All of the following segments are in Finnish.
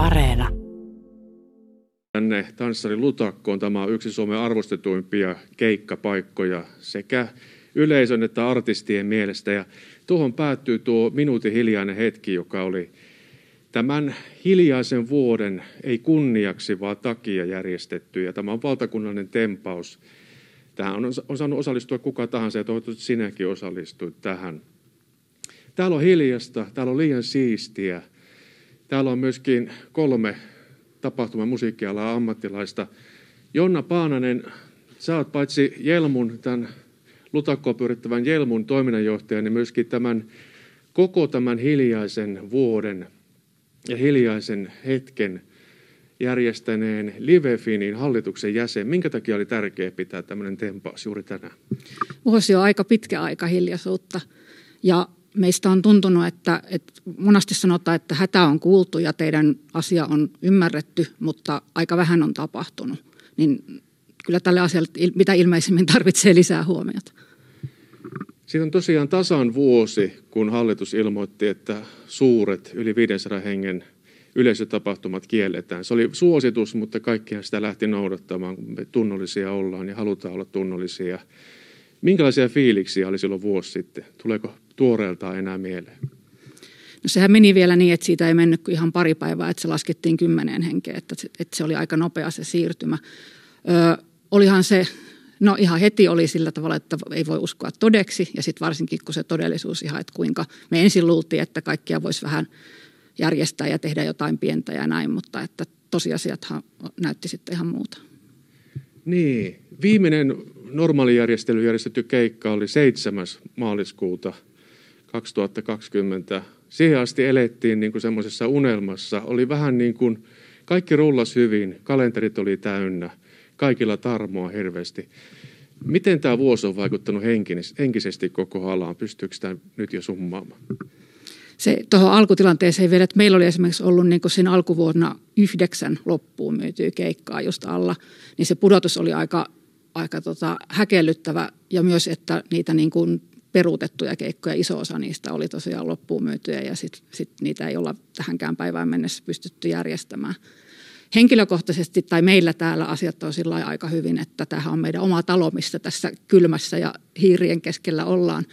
Areena. Tänne Tanssari Lutakkoon tämä on yksi Suomen arvostetuimpia keikkapaikkoja sekä yleisön että artistien mielestä. Ja tuohon päättyy tuo minuutin hiljainen hetki, joka oli tämän hiljaisen vuoden, ei kunniaksi, vaan takia järjestetty. Ja tämä on valtakunnallinen tempaus. Tähän on, on saanut osallistua kuka tahansa ja toivottavasti sinäkin osallistuit tähän. Täällä on hiljasta, täällä on liian siistiä. Täällä on myöskin kolme tapahtuman musiikkialaa ammattilaista. Jonna Paananen, sä oot paitsi Jelmun, tämän lutakkoa pyörittävän Jelmun toiminnanjohtaja, niin myöskin tämän koko tämän hiljaisen vuoden ja hiljaisen hetken järjestäneen Livefinin hallituksen jäsen. Minkä takia oli tärkeää pitää tämmöinen tempaus juuri tänään? Vuosi on aika pitkä aika hiljaisuutta ja meistä on tuntunut, että, että monasti sanotaan, että hätä on kuultu ja teidän asia on ymmärretty, mutta aika vähän on tapahtunut. Niin kyllä tälle asialle mitä ilmeisimmin tarvitsee lisää huomiota. Siitä on tosiaan tasan vuosi, kun hallitus ilmoitti, että suuret yli 500 hengen yleisötapahtumat kielletään. Se oli suositus, mutta kaikkihan sitä lähti noudattamaan, kun me tunnollisia ollaan ja halutaan olla tunnollisia. Minkälaisia fiiliksiä oli silloin vuosi sitten? Tuleeko tuoreeltaan enää mieleen? No sehän meni vielä niin, että siitä ei mennyt ihan pari päivää, että se laskettiin kymmeneen henkeä, että, että se oli aika nopea se siirtymä. Ö, olihan se, no ihan heti oli sillä tavalla, että ei voi uskoa todeksi ja sitten varsinkin kun se todellisuus ihan, että kuinka me ensin luultiin, että kaikkia voisi vähän järjestää ja tehdä jotain pientä ja näin, mutta että tosiasiathan näytti sitten ihan muuta. Niin, viimeinen normaalijärjestely järjestetty keikka oli 7. maaliskuuta 2020. Siihen asti elettiin niin kuin semmoisessa unelmassa. Oli vähän niin kuin, kaikki rullas hyvin, kalenterit oli täynnä, kaikilla tarmoa hirveästi. Miten tämä vuosi on vaikuttanut henkisesti koko alaan? Pystyykö tämä nyt jo summaamaan? se tuohon alkutilanteeseen vielä, että meillä oli esimerkiksi ollut niin kuin siinä alkuvuonna yhdeksän loppuun myytyä keikkaa just alla, niin se pudotus oli aika, aika tota häkellyttävä ja myös, että niitä niin kuin peruutettuja keikkoja, iso osa niistä oli tosiaan loppuun myytyjä ja sitten sit niitä ei olla tähänkään päivään mennessä pystytty järjestämään. Henkilökohtaisesti tai meillä täällä asiat on sillä aika hyvin, että tämähän on meidän oma talo, missä tässä kylmässä ja hiirien keskellä ollaan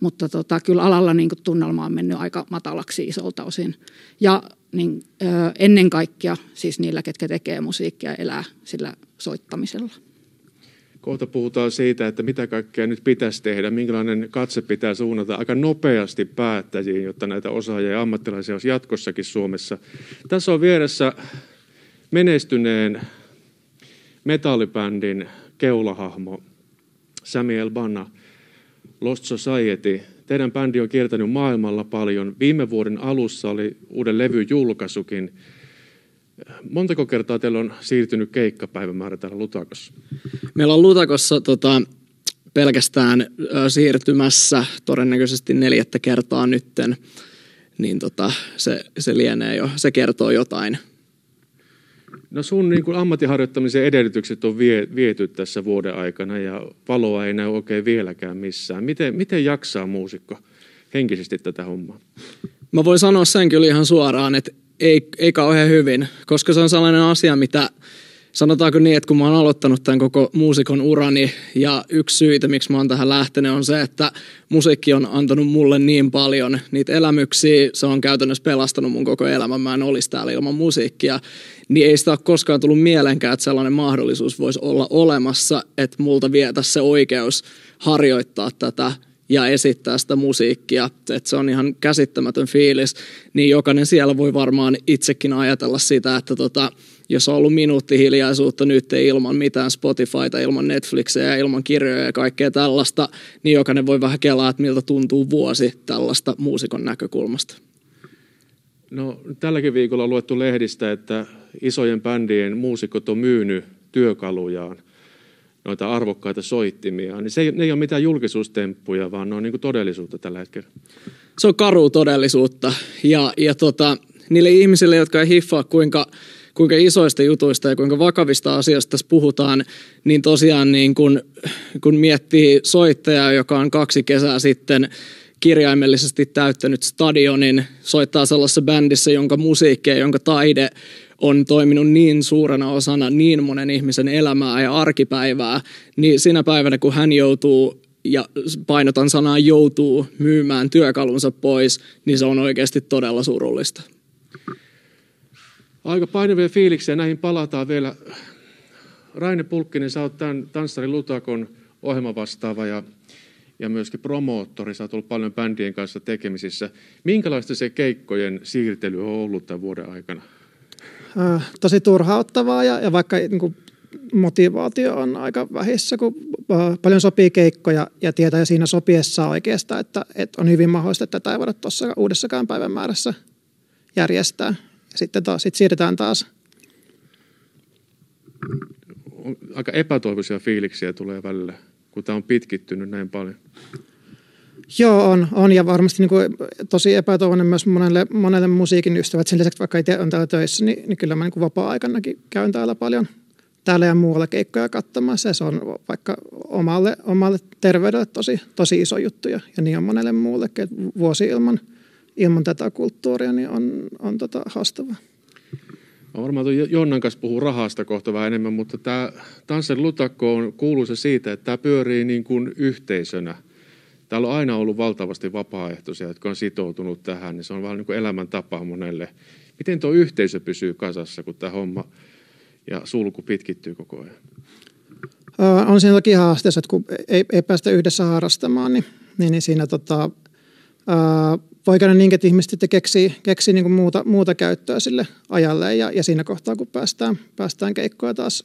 mutta tota, kyllä alalla niin kuin tunnelma on mennyt aika matalaksi isolta osin. Ja niin, ö, ennen kaikkea siis niillä, ketkä tekee musiikkia, elää sillä soittamisella. Kohta puhutaan siitä, että mitä kaikkea nyt pitäisi tehdä, minkälainen katse pitää suunnata aika nopeasti päättäjiin, jotta näitä osaajia ja ammattilaisia olisi jatkossakin Suomessa. Tässä on vieressä menestyneen metallibändin keulahahmo Samuel Banna – Lost Society. Teidän bändi on kiertänyt maailmalla paljon. Viime vuoden alussa oli uuden levy julkaisukin. Montako kertaa teillä on siirtynyt keikkapäivämäärä täällä Lutakossa? Meillä on Lutakossa tota, pelkästään ö, siirtymässä todennäköisesti neljättä kertaa nytten. Niin tota, se, se lienee jo, se kertoo jotain No sun niin kuin ammattiharjoittamisen edellytykset on vie, viety tässä vuoden aikana ja valoa ei näy oikein vieläkään missään. Miten, miten jaksaa muusikko henkisesti tätä hommaa? Mä voin sanoa sen kyllä ihan suoraan, että ei, ei kauhean hyvin, koska se on sellainen asia, mitä sanotaanko niin, että kun mä oon aloittanut tämän koko muusikon urani ja yksi syitä, miksi mä oon tähän lähtenyt on se, että musiikki on antanut mulle niin paljon niitä elämyksiä, se on käytännössä pelastanut mun koko elämän, mä en olisi täällä ilman musiikkia, niin ei sitä ole koskaan tullut mielenkään, että sellainen mahdollisuus voisi olla olemassa, että multa vietä se oikeus harjoittaa tätä ja esittää sitä musiikkia, että se on ihan käsittämätön fiilis, niin jokainen siellä voi varmaan itsekin ajatella sitä, että tota, jos on ollut minuutti hiljaisuutta nyt ilman mitään Spotifyta, ilman Netflixia, ilman kirjoja ja kaikkea tällaista, niin jokainen voi vähän kelaa, että miltä tuntuu vuosi tällaista muusikon näkökulmasta. No tälläkin viikolla on luettu lehdistä, että isojen bändien muusikot on myynyt työkalujaan, noita arvokkaita soittimia. Niin se ei, ne ei ole mitään julkisuustemppuja, vaan ne on niin todellisuutta tällä hetkellä. Se on karu todellisuutta. Ja, ja tota, niille ihmisille, jotka ei hiffaa, kuinka kuinka isoista jutuista ja kuinka vakavista asioista tässä puhutaan, niin tosiaan niin kun, kun miettii soittajaa, joka on kaksi kesää sitten kirjaimellisesti täyttänyt stadionin, soittaa sellaisessa bändissä, jonka musiikki ja jonka taide on toiminut niin suurena osana niin monen ihmisen elämää ja arkipäivää, niin siinä päivänä kun hän joutuu ja painotan sanaa joutuu myymään työkalunsa pois, niin se on oikeasti todella surullista. Aika painavia fiiliksiä, näihin palataan vielä. Raine Pulkkinen, sä oot tämän Tanssari Lutakon ohjelma vastaava ja, ja myöskin promoottori. Sä oot ollut paljon bändien kanssa tekemisissä. Minkälaista se keikkojen siirtely on ollut tämän vuoden aikana? Tosi turhauttavaa ja, ja vaikka niin kuin motivaatio on aika vähissä, kun paljon sopii keikkoja ja tietää siinä sopiessa oikeastaan, että, että on hyvin mahdollista, että tätä ei voida tuossa uudessakaan päivämäärässä järjestää. Ja sitten taas, sit siirretään taas. Aika epätoivoisia fiiliksiä tulee välillä, kun tämä on pitkittynyt näin paljon. Joo, on, on ja varmasti niin kuin, tosi epätoivoinen myös monelle, monelle musiikin ystävät. Sen lisäksi, vaikka itse on täällä töissä, niin, niin kyllä mä niin kuin vapaa-aikanakin käyn täällä paljon täällä ja muualla keikkoja katsomassa. Ja se on vaikka omalle, omalle terveydelle tosi, tosi iso juttu ja, ja niin on monelle muullekin. Että vuosi ilman, ilman tätä kulttuuria niin on, on tota haastavaa. Mä varmaan Jonnan kanssa puhuu rahasta kohta vähän enemmän, mutta tämä Tansser Lutakko on kuuluisa siitä, että tämä pyörii niin kuin yhteisönä – Täällä on aina ollut valtavasti vapaaehtoisia, jotka on sitoutunut tähän, niin se on vähän niin kuin elämäntapa monelle. Miten tuo yhteisö pysyy kasassa, kun tämä homma ja sulku pitkittyy koko ajan? On siinä toki haasteessa, että kun ei, ei päästä yhdessä harrastamaan, niin, niin, niin siinä tota, ää, voi käydä niin, että ihmiset keksii, keksii niin muuta, muuta käyttöä sille ajalle ja, ja siinä kohtaa, kun päästään, päästään keikkoja taas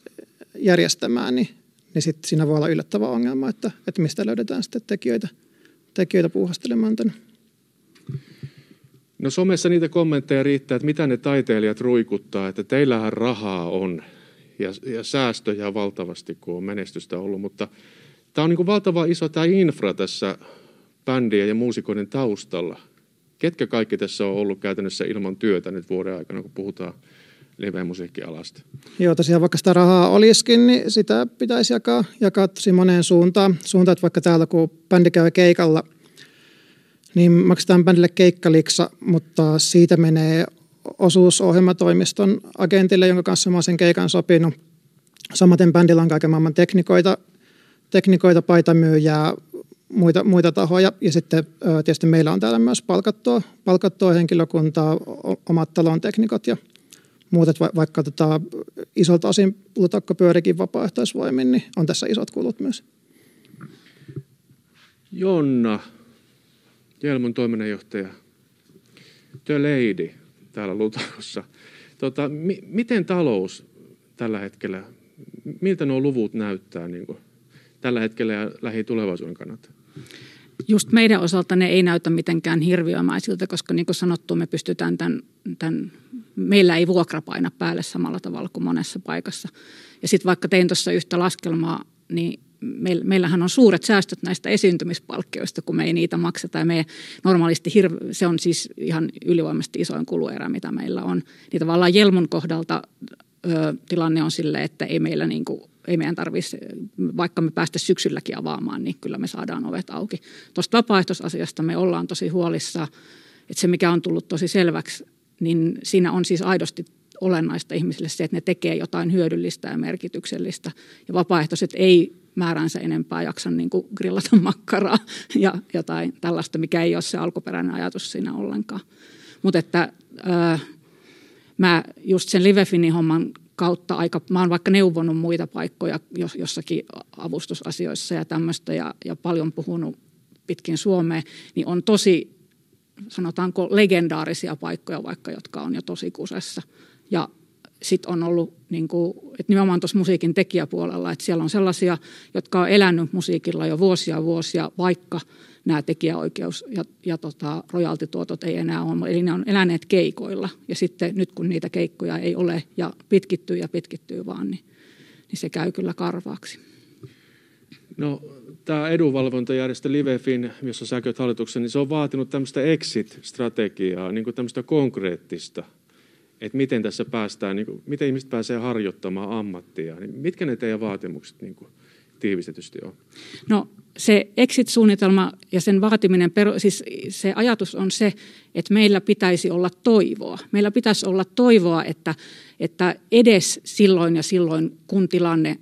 järjestämään, niin, niin sitten siinä voi olla yllättävä ongelma, että, että mistä löydetään sitten tekijöitä – tekijöitä puuhastelemaan tänne. No somessa niitä kommentteja riittää, että mitä ne taiteilijat ruikuttaa, että teillähän rahaa on ja, ja säästöjä valtavasti, kun on menestystä ollut, mutta tämä on niin valtava iso tämä infra tässä bändien ja muusikoiden taustalla. Ketkä kaikki tässä on ollut käytännössä ilman työtä nyt vuoden aikana, kun puhutaan live-musiikkialasta? Joo, tosiaan vaikka sitä rahaa olisikin, niin sitä pitäisi jakaa, jakaa tosi moneen suuntaan. Suuntaan, että vaikka täällä kun bändi käy keikalla, niin maksetaan bändille keikkaliksa, mutta siitä menee osuus ohjelmatoimiston agentille, jonka kanssa mä sen keikan sopinut. Samaten bändillä on kaiken maailman teknikoita, teknikoita paitamyyjää, muita, muita tahoja. Ja sitten tietysti meillä on täällä myös palkattua, palkattua henkilökuntaa, omat talon teknikot ja muut, että vaikka tota, isolta osin lutakka pyörikin vapaaehtoisvoimin, niin on tässä isot kulut myös. Jonna, Jelmon toiminnanjohtaja, The Lady täällä Lutakossa. Tota, mi- miten talous tällä hetkellä, miltä nuo luvut näyttää niin kuin, tällä hetkellä ja lähitulevaisuuden kannalta? Just meidän osalta ne ei näytä mitenkään hirviömäisiltä, koska niin kuin sanottu, me pystytään tämän, tämän meillä ei vuokra paina päälle samalla tavalla kuin monessa paikassa. Ja sitten vaikka tein tuossa yhtä laskelmaa, niin meillähän on suuret säästöt näistä esiintymispalkkioista, kun me ei niitä makseta. Ja me normaalisti hirve, se on siis ihan ylivoimaisesti isoin kuluerä, mitä meillä on. Niin tavallaan Jelmun kohdalta ö, tilanne on sille, että ei meillä niin kuin, ei meidän tarvitsisi, vaikka me päästä syksylläkin avaamaan, niin kyllä me saadaan ovet auki. Tuosta vapaaehtoisasiasta me ollaan tosi huolissa, että se mikä on tullut tosi selväksi niin siinä on siis aidosti olennaista ihmisille se, että ne tekee jotain hyödyllistä ja merkityksellistä. Ja vapaaehtoiset ei määränsä enempää jaksa niin kuin grillata makkaraa ja jotain tällaista, mikä ei ole se alkuperäinen ajatus siinä ollenkaan. Mutta että ää, mä just sen Livefinin homman kautta aika, mä oon vaikka neuvonut muita paikkoja jossakin avustusasioissa ja tämmöistä ja, ja paljon puhunut pitkin Suomea, niin on tosi sanotaanko legendaarisia paikkoja vaikka, jotka on jo tosi kusessa. Ja sitten on ollut niin kuin, että nimenomaan tuossa musiikin tekijäpuolella, että siellä on sellaisia, jotka on elänyt musiikilla jo vuosia vuosia, vaikka nämä tekijäoikeus- ja, ja tota, rojaltituotot ei enää ole, eli ne on eläneet keikoilla. Ja sitten nyt kun niitä keikkoja ei ole ja pitkittyy ja pitkittyy vaan, niin, niin se käy kyllä karvaaksi. No tämä edunvalvontajärjestö Livefin, jossa sä hallituksen, niin se on vaatinut tämmöistä exit-strategiaa, niin kuin tämmöistä konkreettista, että miten tässä päästään, niin kuin, miten ihmiset pääsee harjoittamaan ammattia. Niin mitkä ne teidän vaatimukset niin kuin tiivistetysti on? No se exit-suunnitelma ja sen vaatiminen, siis se ajatus on se, että meillä pitäisi olla toivoa. Meillä pitäisi olla toivoa, että, että edes silloin ja silloin, kun tilanne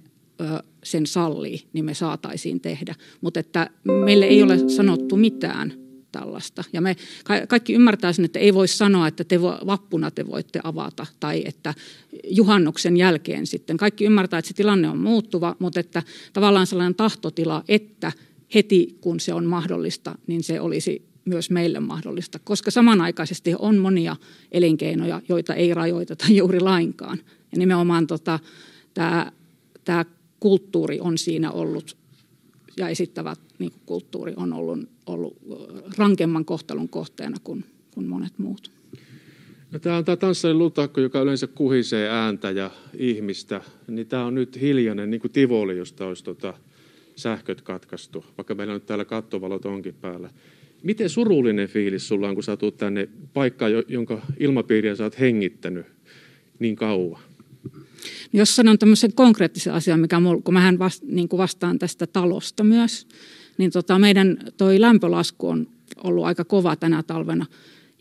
sen sallii, niin me saataisiin tehdä. Mutta että meille ei ole sanottu mitään tällaista. Ja me kaikki ymmärtää sen, että ei voi sanoa, että te vappuna te voitte avata tai että juhannuksen jälkeen sitten. Kaikki ymmärtää, että se tilanne on muuttuva, mutta että tavallaan sellainen tahtotila, että heti kun se on mahdollista, niin se olisi myös meille mahdollista, koska samanaikaisesti on monia elinkeinoja, joita ei rajoiteta juuri lainkaan. Ja nimenomaan tota, tämä, kulttuuri on siinä ollut ja esittävä niin kulttuuri on ollut, ollut rankemman kohtelun kohteena kuin, kuin monet muut. No, tämä on tämä tanssarin lutakko, joka yleensä kuhisee ääntä ja ihmistä. Niin tämä on nyt hiljainen, niin kuin Tivoli, josta olisi tota sähköt katkaistu, vaikka meillä nyt täällä kattovalot onkin päällä. Miten surullinen fiilis sulla on, kun sä tänne paikkaan, jonka ilmapiiriä sä oot hengittänyt niin kauan? Jos sanon tämmöisen konkreettisen asian, mikä mulla, kun mähän vast, niin kuin vastaan tästä talosta myös, niin tota, meidän toi lämpölasku on ollut aika kova tänä talvena.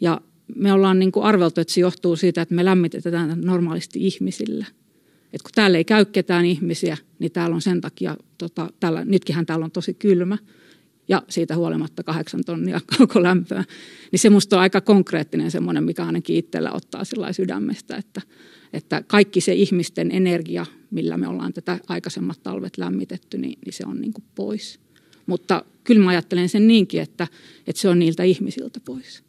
Ja me ollaan niin kuin arveltu, että se johtuu siitä, että me lämmitetään normaalisti ihmisillä. Et kun täällä ei käy ketään ihmisiä, niin täällä on sen takia, tota, täällä, nytkinhän täällä on tosi kylmä ja siitä huolimatta kahdeksan tonnia koko lämpöä. Niin se musta on aika konkreettinen semmoinen, mikä ainakin itsellä ottaa sydämestä, että, että kaikki se ihmisten energia, millä me ollaan tätä aikaisemmat talvet lämmitetty, niin, niin se on niin kuin pois. Mutta kyllä mä ajattelen sen niinkin, että, että se on niiltä ihmisiltä pois.